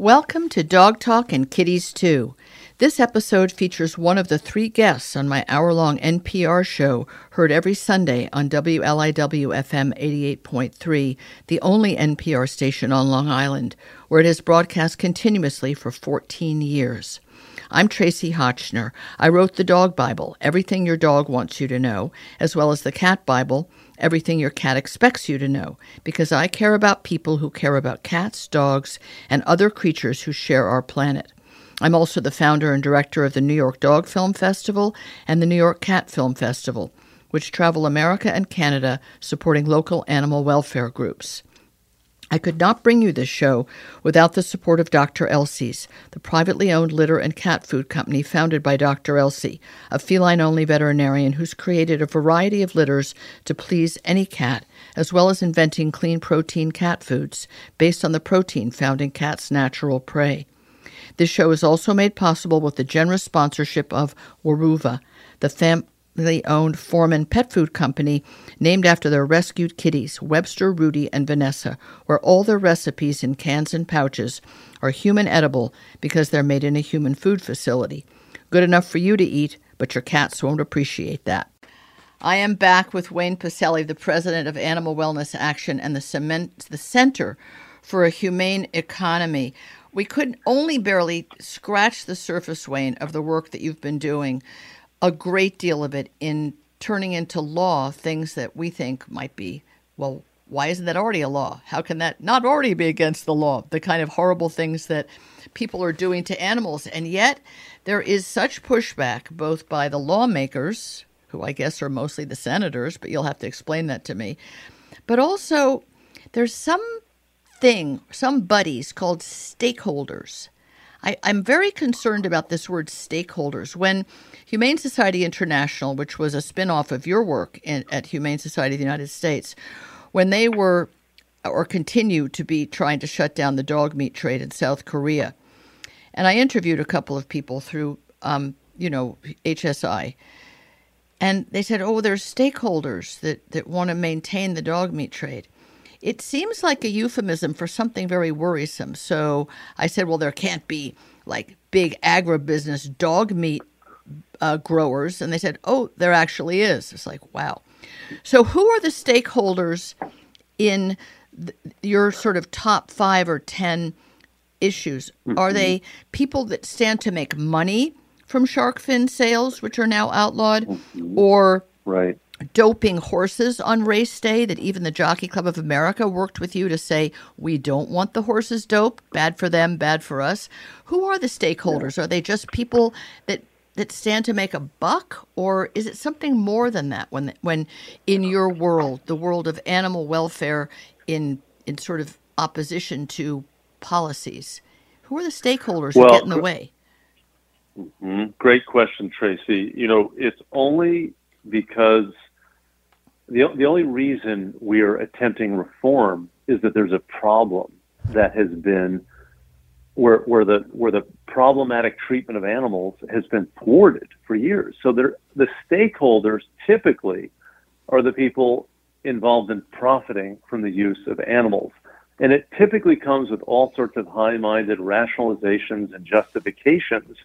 Welcome to Dog Talk and Kitties Too. This episode features one of the three guests on my hour long NPR show, heard every Sunday on WLIW FM 88.3, the only NPR station on Long Island, where it has broadcast continuously for 14 years. I'm Tracie Hotchner. I wrote the Dog Bible, Everything Your Dog Wants You to Know, as well as the Cat Bible, Everything Your Cat Expects You to Know, because I care about people who care about cats, dogs, and other creatures who share our planet. I'm also the founder and director of the New York Dog Film Festival and the New York Cat Film Festival, which travel America and Canada supporting local animal welfare groups. I could not bring you this show without the support of Dr. Elsie's, the privately owned litter and cat food company founded by Dr. Elsie, a feline only veterinarian who's created a variety of litters to please any cat, as well as inventing clean protein cat foods based on the protein found in cats' natural prey. This show is also made possible with the generous sponsorship of Weruva, the family owned Foreman pet food company named after their rescued kitties, Webster, Rudy, and Vanessa, where all their recipes in cans and pouches are human edible because they're made in a human food facility. Good enough for you to eat, but your cats won't appreciate that. I am back with Wayne Pacelle, the president of Animal Wellness Action and the, cement, the Center for a Humane Economy we could only barely scratch the surface, Wayne, of the work that you've been doing. A great deal of it in turning into law things that we think might be, well, why isn't that already a law? How can that not already be against the law? The kind of horrible things that people are doing to animals. And yet, there is such pushback both by the lawmakers, who I guess are mostly the senators, but you'll have to explain that to me, but also there's some thing, some buddies called stakeholders. I, am very concerned about this word stakeholders. When Humane Society International, which was a spin off of your work in, at Humane Society of the United States, when they were or continue to be trying to shut down the dog meat trade in South Korea, and I interviewed a couple of people through, um, you know, HSI, and they said, "Oh, there's stakeholders that that want to maintain the dog meat trade." It seems like a euphemism for something very worrisome. So I said, well, there can't be like big agribusiness dog meat uh, growers. And they said, oh, there actually is. It's like, wow. So who are the stakeholders in th- your sort of top five or 10 issues? Mm-hmm. Are they people that stand to make money from shark fin sales, which are now outlawed? Mm-hmm. Or right doping horses on race day that even the Jockey Club of America worked with you to say we don't want the horses doped, bad for them, bad for us. Who are the stakeholders? Are they just people that that stand to make a buck or is it something more than that when when in your world, the world of animal welfare in in sort of opposition to policies? Who are the stakeholders well, who get in the way? Mm-hmm. Great question, Tracie. You know, it's only because the, the only reason we're attempting reform is that there's a problem that has been where, where the where the problematic treatment of animals has been thwarted for years. So the stakeholders typically are the people involved in profiting from the use of animals. And it typically comes with all sorts of high minded rationalizations and justifications.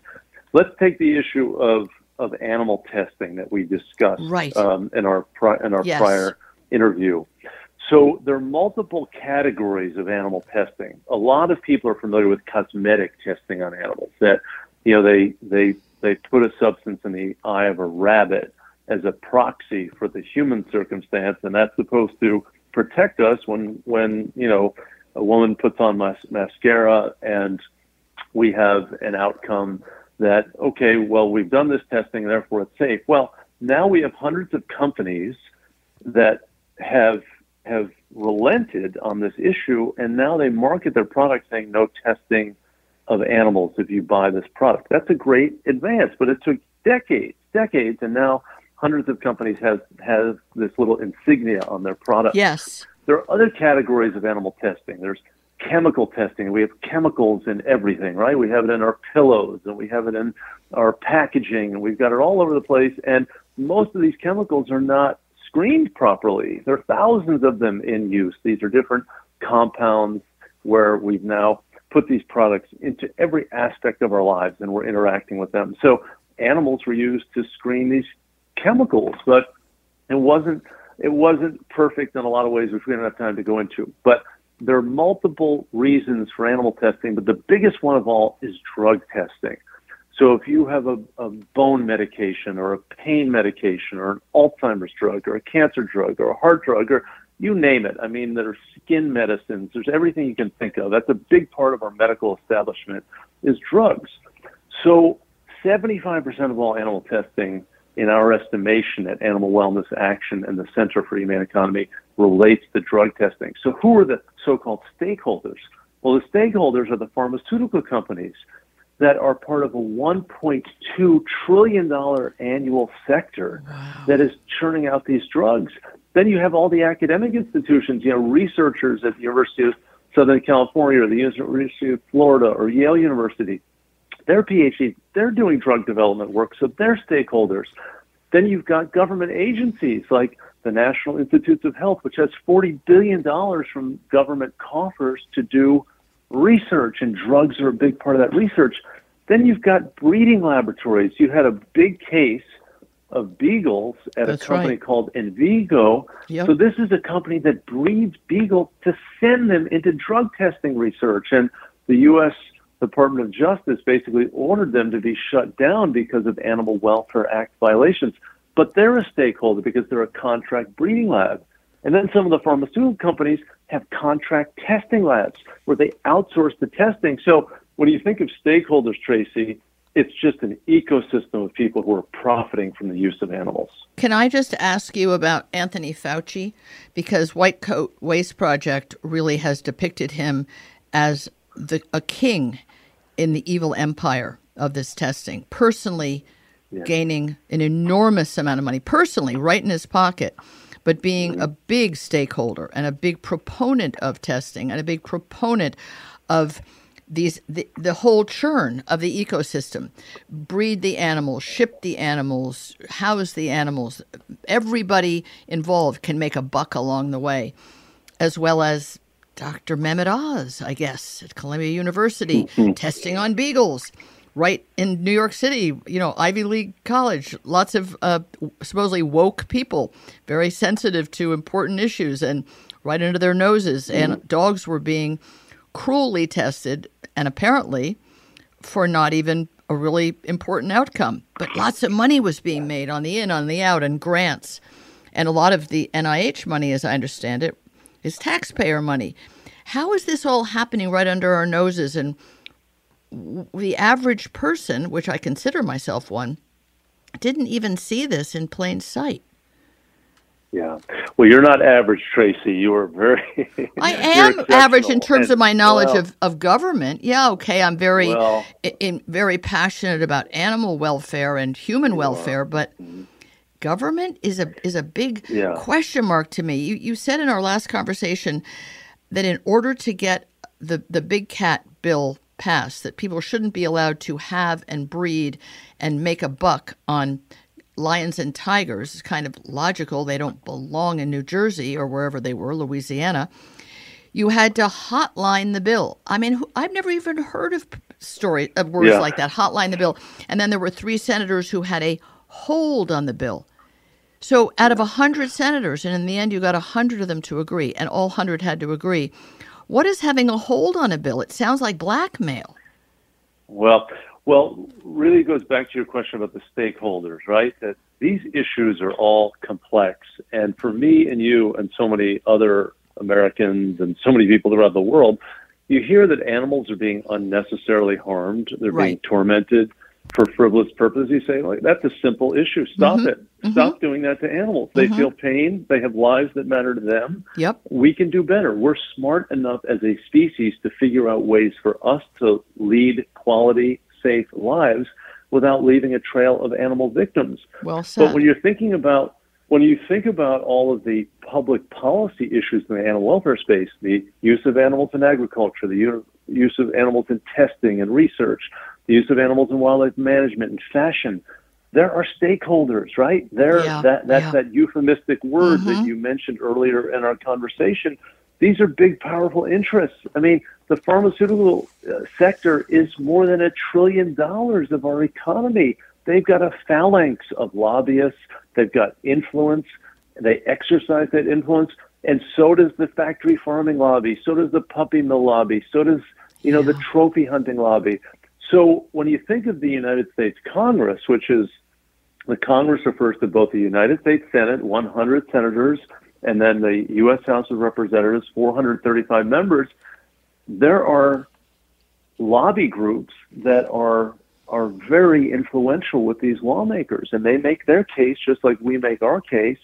Let's take the issue of of animal testing that we discussed right. um, in our pri- in our yes. prior interview. So there are multiple categories of animal testing. A lot of people are familiar with cosmetic testing on animals. That you know they they they put a substance in the eye of a rabbit as a proxy for the human circumstance, and that's supposed to protect us when when you know a woman puts on mas- mascara and we have an outcome that, okay, well, we've done this testing, therefore it's safe. Well, now we have hundreds of companies that have have relented on this issue, and now they market their product saying no testing of animals if you buy this product. That's a great advance, but it took decades, decades, and now hundreds of companies have have this little insignia on their product. Yes. There are other categories of animal testing. There's chemical testing. We have chemicals in everything, right? We have it in our pillows and we have it in our packaging and we've got it all over the place. And most of these chemicals are not screened properly. There are thousands of them in use. These are different compounds where we've now put these products into every aspect of our lives and we're interacting with them. So animals were used to screen these chemicals, but it wasn't it wasn't perfect in a lot of ways, which we don't have time to go into. But there are multiple reasons for animal testing, but the biggest one of all is drug testing. So if you have a, a bone medication or a pain medication or an Alzheimer's drug or a cancer drug or a heart drug or you name it. I mean, there are skin medicines. There's everything you can think of. That's a big part of our medical establishment is drugs. So 75% of all animal testing in our estimation at Animal Wellness Action and the Center for Humane Economy relates to drug testing. So who are the so-called stakeholders? Well, the stakeholders are the pharmaceutical companies that are part of a $1.2 trillion annual sector wow. that is churning out these drugs. Then you have all the academic institutions, you know, researchers at the University of Southern California or the University of Florida or Yale University. Their PhDs, they're doing drug development work, so they're stakeholders. Then you've got government agencies like the National Institutes of Health, which has $40 billion from government coffers to do research, and drugs are a big part of that research. Then you've got breeding laboratories. You had a big case of beagles at That's a company right. called Envigo. Yep. So this is a company that breeds beagles to send them into drug testing research. And the U.S. Department of Justice basically ordered them to be shut down because of Animal Welfare Act violations. But they're a stakeholder because they're a contract breeding lab. And then some of the pharmaceutical companies have contract testing labs where they outsource the testing. So when you think of stakeholders, Tracie, it's just an ecosystem of people who are profiting from the use of animals. Can I just ask you about Anthony Fauci? Because White Coat Waste Project really has depicted him as the, a king in the evil empire of this testing, personally yeah. gaining an enormous amount of money, personally, right in his pocket, but being mm-hmm. a big stakeholder and a big proponent of testing and a big proponent of these the, the whole churn of the ecosystem breed the animals ship the animals house the animals everybody involved can make a buck along the way as well as dr mehmet oz i guess at columbia university mm-hmm. testing on beagles right in new york city you know ivy league college lots of uh, supposedly woke people very sensitive to important issues and right under their noses mm-hmm. and dogs were being cruelly tested and apparently for not even a really important outcome. But lots of money was being made on the in, on the out, and grants. And a lot of the NIH money, as I understand it, is taxpayer money. How is this all happening right under our noses? And the average person, which I consider myself one, didn't even see this in plain sight. Yeah. Well, you're not average, Tracie. You are very. I am average in terms and, of my knowledge well, of, of government. Yeah. Okay. I'm very, well, in, very passionate about animal welfare and human welfare, are. but mm-hmm. Government is a is a big yeah. question mark to me. You you said in our last conversation that in order to get the the big cat bill passed, that people shouldn't be allowed to have and breed and make a buck on lions and tigers is kind of logical. They don't belong in New Jersey or wherever they were, Louisiana. You had to hotline the bill. I mean, I've never even heard of story of words yeah. like that. Hotline the bill, and then there were three senators who had a hold on the bill. So, out of a hundred senators, and in the end, you got a hundred of them to agree, and all hundred had to agree. What is having a hold on a bill? It sounds like blackmail. Well, well, really goes back to your question about the stakeholders, right? That these issues are all complex. And for me and you and so many other Americans and so many people around the world, you hear that animals are being unnecessarily harmed, they're right. being tormented for frivolous purposes. You say, like, that's a simple issue. Stop mm-hmm. it. Stop mm-hmm. doing that to animals. They mm-hmm. feel pain. They have lives that matter to them. Yep. We can do better. We're smart enough as a species to figure out ways for us to lead quality safe lives without leaving a trail of animal victims. Well said. But when you're thinking about when you think about all of the public policy issues in the animal welfare space, the use of animals in agriculture, the use of animals in testing and research, the use of animals in wildlife management and fashion, there are stakeholders, right? There, yeah, that that's yeah. that euphemistic word mm-hmm. that you mentioned earlier in our conversation. These are big, powerful interests. I mean, the pharmaceutical uh, sector is more than a trillion dollars of our economy. They've got a phalanx of lobbyists. They've got influence. They exercise that influence, and so does the factory farming lobby. So does the puppy mill lobby. So does you know yeah. the trophy hunting lobby. So when you think of the United States Congress, which is the Congress refers to both the United States Senate, 100 senators, and then the U.S. House of Representatives, 435 members, there are lobby groups that are are very influential with these lawmakers, and they make their case just like we make our case,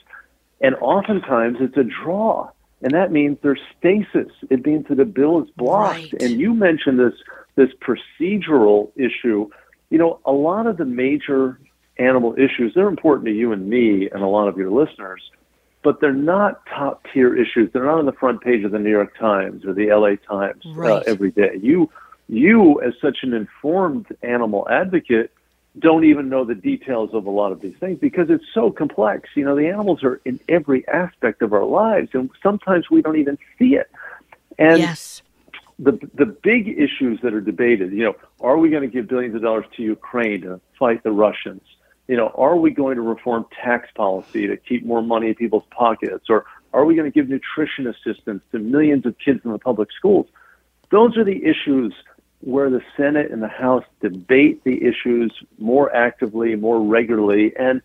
and oftentimes it's a draw, and that means there's stasis. It means that a bill is blocked. Right. And you mentioned this this procedural issue. You know, a lot of the major animal issues they're important to you and me and a lot of your listeners but they're not top tier issues. They're not on the front page of the New York Times or the LA Times uh, right. uh, every day. You, you as such an informed animal advocate, don't even know the details of a lot of these things because it's so complex. You know, the animals are in every aspect of our lives, and sometimes we don't even see it. And yes. The the big issues that are debated, you know, are we going to give billions of dollars to Ukraine to fight the Russians? you know, are we going to reform tax policy to keep more money in people's pockets? Or are we going to give nutrition assistance to millions of kids in the public schools? Those are the issues where the Senate and the House debate the issues more actively, more regularly, and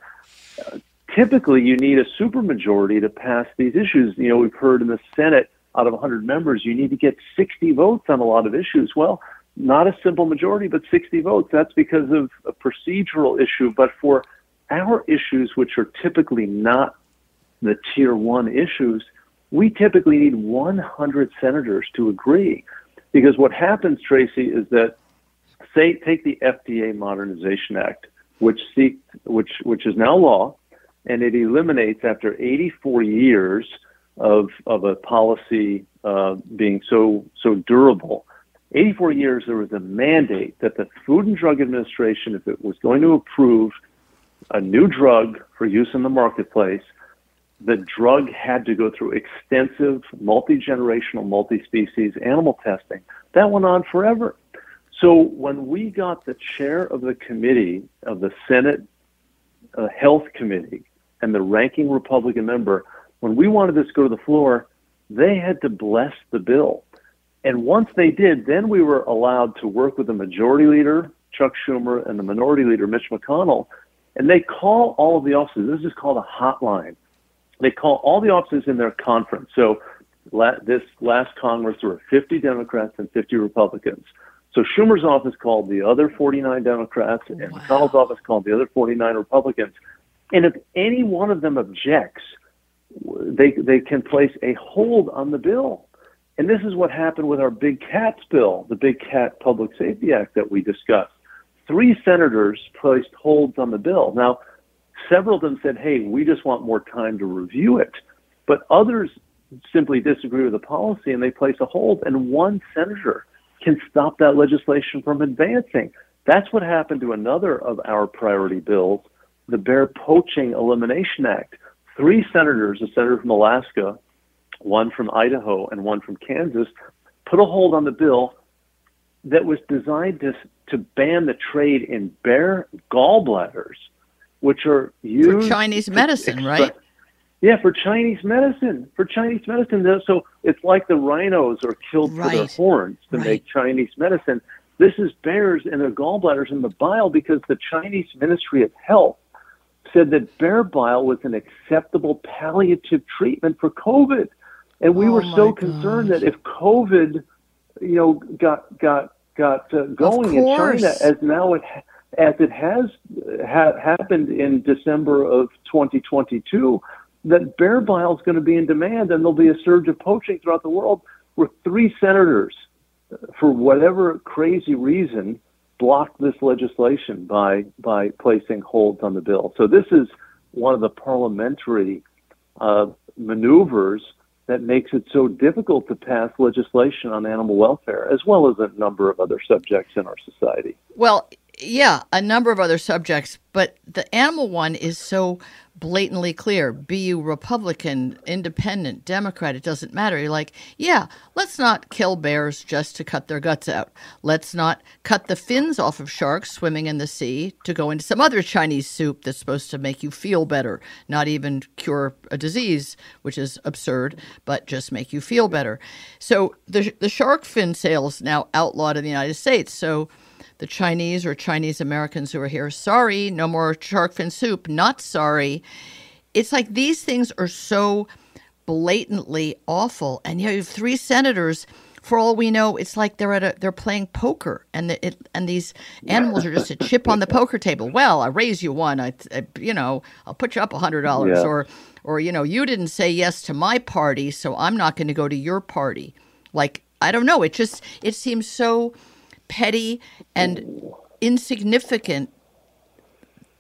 uh, typically you need a supermajority to pass these issues. You know, we've heard in the Senate out of 100 members, you need to get 60 votes on a lot of issues. Well, not a simple majority, but 60 votes. That's because of a procedural issue. But for our issues, which are typically not the tier one issues, we typically need 100 senators to agree. Because what happens, Tracie, is that say take the FDA Modernization Act, which seek, which which is now law, and it eliminates after 84 years of of a policy uh, being so so durable 84 years, there was a mandate that the Food and Drug Administration, if it was going to approve a new drug for use in the marketplace, the drug had to go through extensive multi generational, multi species animal testing. That went on forever. So when we got the chair of the committee of the Senate uh, Health Committee and the ranking Republican member, when we wanted this to go to the floor, they had to bless the bill. And once they did, then we were allowed to work with the majority leader, Chuck Schumer, and the minority leader, Mitch McConnell. And they call all of the offices, this is called a hotline. They call all the offices in their conference. So la- this last Congress, there were 50 Democrats and 50 Republicans. So Schumer's office called the other 49 Democrats, and wow. McConnell's office called the other 49 Republicans. And if any one of them objects, they, they can place a hold on the bill. And this is what happened with our Big Cats bill, the Big Cat Public Safety Act that we discussed. Three senators placed holds on the bill. Now, several of them said, hey, we just want more time to review it. But others simply disagree with the policy and they place a hold, and one senator can stop that legislation from advancing. That's what happened to another of our priority bills, the Bear Poaching Elimination Act. Three senators, a senator from Alaska, one from Idaho and one from Kansas, put a hold on the bill that was designed to, to ban the trade in bear gallbladders, which are used for Chinese medicine, right? Yeah, for Chinese medicine. For Chinese medicine, so it's like the rhinos are killed right. for their horns to right. make Chinese medicine. This is bears and their gallbladders in the bile because the Chinese Ministry of Health said that bear bile was an acceptable palliative treatment for COVID. And we oh were so concerned that if COVID, you know, got got got uh, going in China as now it as it has ha- happened in December of 2022, that bear bile is going to be in demand, and there'll be a surge of poaching throughout the world. Where three senators, for whatever crazy reason, blocked this legislation by by placing holds on the bill. So this is one of the parliamentary uh, maneuvers that makes it so difficult to pass legislation on animal welfare, as well as a number of other subjects in our society. Well, yeah, a number of other subjects, but the animal one is so blatantly clear be you Republican, Independent, Democrat, it doesn't matter. You're like, yeah, let's not kill bears just to cut their guts out. Let's not cut the fins off of sharks swimming in the sea to go into some other Chinese soup that's supposed to make you feel better, not even cure a disease, which is absurd, but just make you feel better. So the, the shark fin sales now outlawed in the United States. So the Chinese or Chinese Americans who are here, sorry, no more shark fin soup, not sorry. It's like these things are so blatantly awful. And you have three senators. For all we know, it's like they're at a they're playing poker, and the, it, and these animals are just a chip on the poker table. Well, I raise you one, I, I you know I'll put you up a hundred dollars, yeah. or or you know you didn't say yes to my party, so I'm not going to go to your party. Like I don't know, it just it seems so petty and insignificant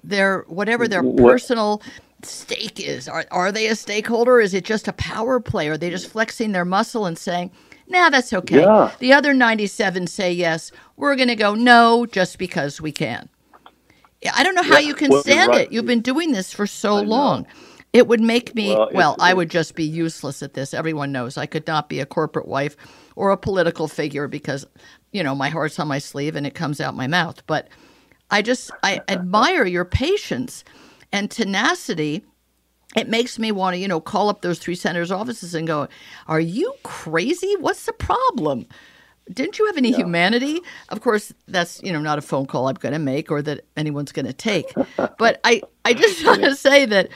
their whatever their personal stake is. Are are they a stakeholder? Is it just a power play? Are they just flexing their muscle and saying, "Nah, that's okay." Yeah. The other 97 say yes. We're going to go no just because we can. I don't know how yeah. you can well, stand right. it. You've been doing this for so long. It would make me well, well I would just be useless at this. Everyone knows I could not be a corporate wife or a political figure because you know, my heart's on my sleeve and it comes out my mouth. But I just, I admire your patience and tenacity. It makes me want to, you know, call up those three senators' offices and go, Are you crazy? What's the problem? Didn't you have any yeah. humanity? Of course, that's, you know, not a phone call I'm going to make or that anyone's going to take. but I, I just want to say that.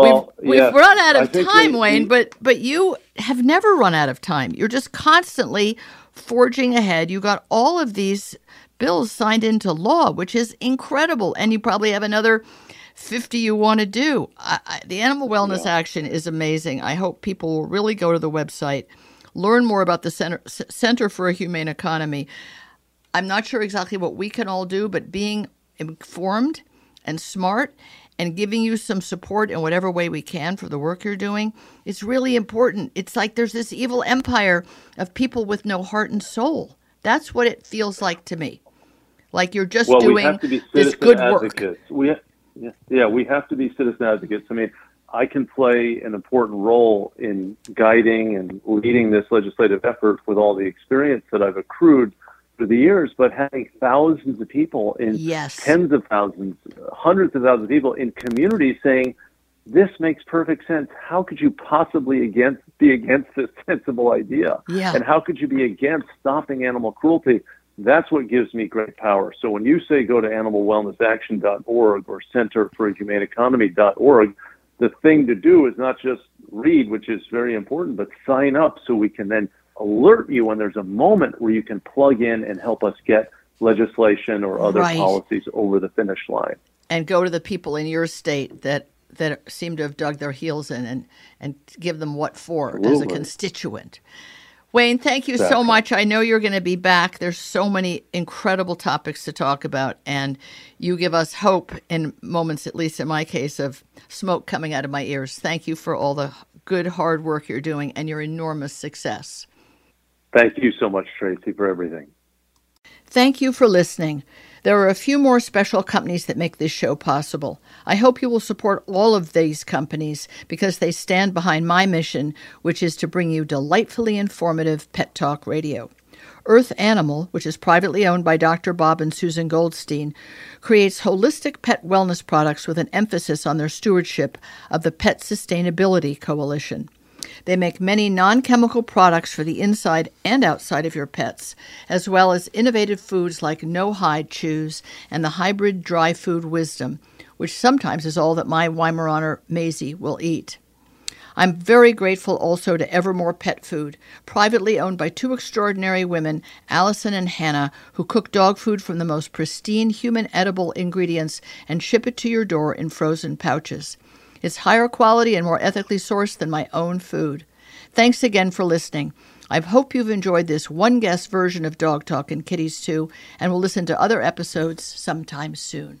Well, we've, we've run out of time, we, Wayne, we, but but you have never run out of time. You're just constantly forging ahead. You got all of these bills signed into law, which is incredible. And you probably have another 50 you want to do. I, I, the Animal Wellness yeah. Action is amazing. I hope people will really go to the website, learn more about the Center, Center for a Humane Economy. I'm not sure exactly what we can all do, but being informed and smart and giving you some support in whatever way we can for the work you're doing is really important. It's like there's this evil empire of people with no heart and soul. That's what it feels like to me. Like you're just well, doing this good advocates. work. We, yeah, yeah, we have to be citizen advocates. I mean, I can play an important role in guiding and leading this legislative effort with all the experience that I've accrued through the years, but having thousands of people in yes. tens of thousands, hundreds of thousands of people in communities saying, this makes perfect sense. How could you possibly against be against this sensible idea? Yeah. And how could you be against stopping animal cruelty? That's what gives me great power. So when you say go to animalwellnessaction.org or centerforhumaneeconomy.org, the thing to do is not just read, which is very important, but sign up so we can then alert you when there's a moment where you can plug in and help us get legislation or other right. policies over the finish line. And go to the people in your state that that seem to have dug their heels in and, and give them what for Absolutely. as a constituent. Wayne, thank you exactly. so much. I know you're going to be back. There's so many incredible topics to talk about, and you give us hope in moments, at least in my case, of smoke coming out of my ears. Thank you for all the good, hard work you're doing and your enormous success. Thank you so much, Tracie, for everything. Thank you for listening. There are a few more special companies that make this show possible. I hope you will support all of these companies because they stand behind my mission, which is to bring you delightfully informative pet talk radio. Earth Animal, which is privately owned by Dr. Bob and Susan Goldstein, creates holistic pet wellness products with an emphasis on their stewardship of the Pet Sustainability Coalition. They make many non chemical products for the inside and outside of your pets, as well as innovative foods like no hide chews and the hybrid dry food wisdom, which sometimes is all that my Weimaraner Maisie will eat. I'm very grateful also to Evermore Pet Food, privately owned by two extraordinary women, Allison and Hannah, who cook dog food from the most pristine human edible ingredients and ship it to your door in frozen pouches. It's higher quality and more ethically sourced than my own food. Thanks again for listening. I hope you've enjoyed this one guest version of Dog Talk and Kitties too, and will listen to other episodes sometime soon.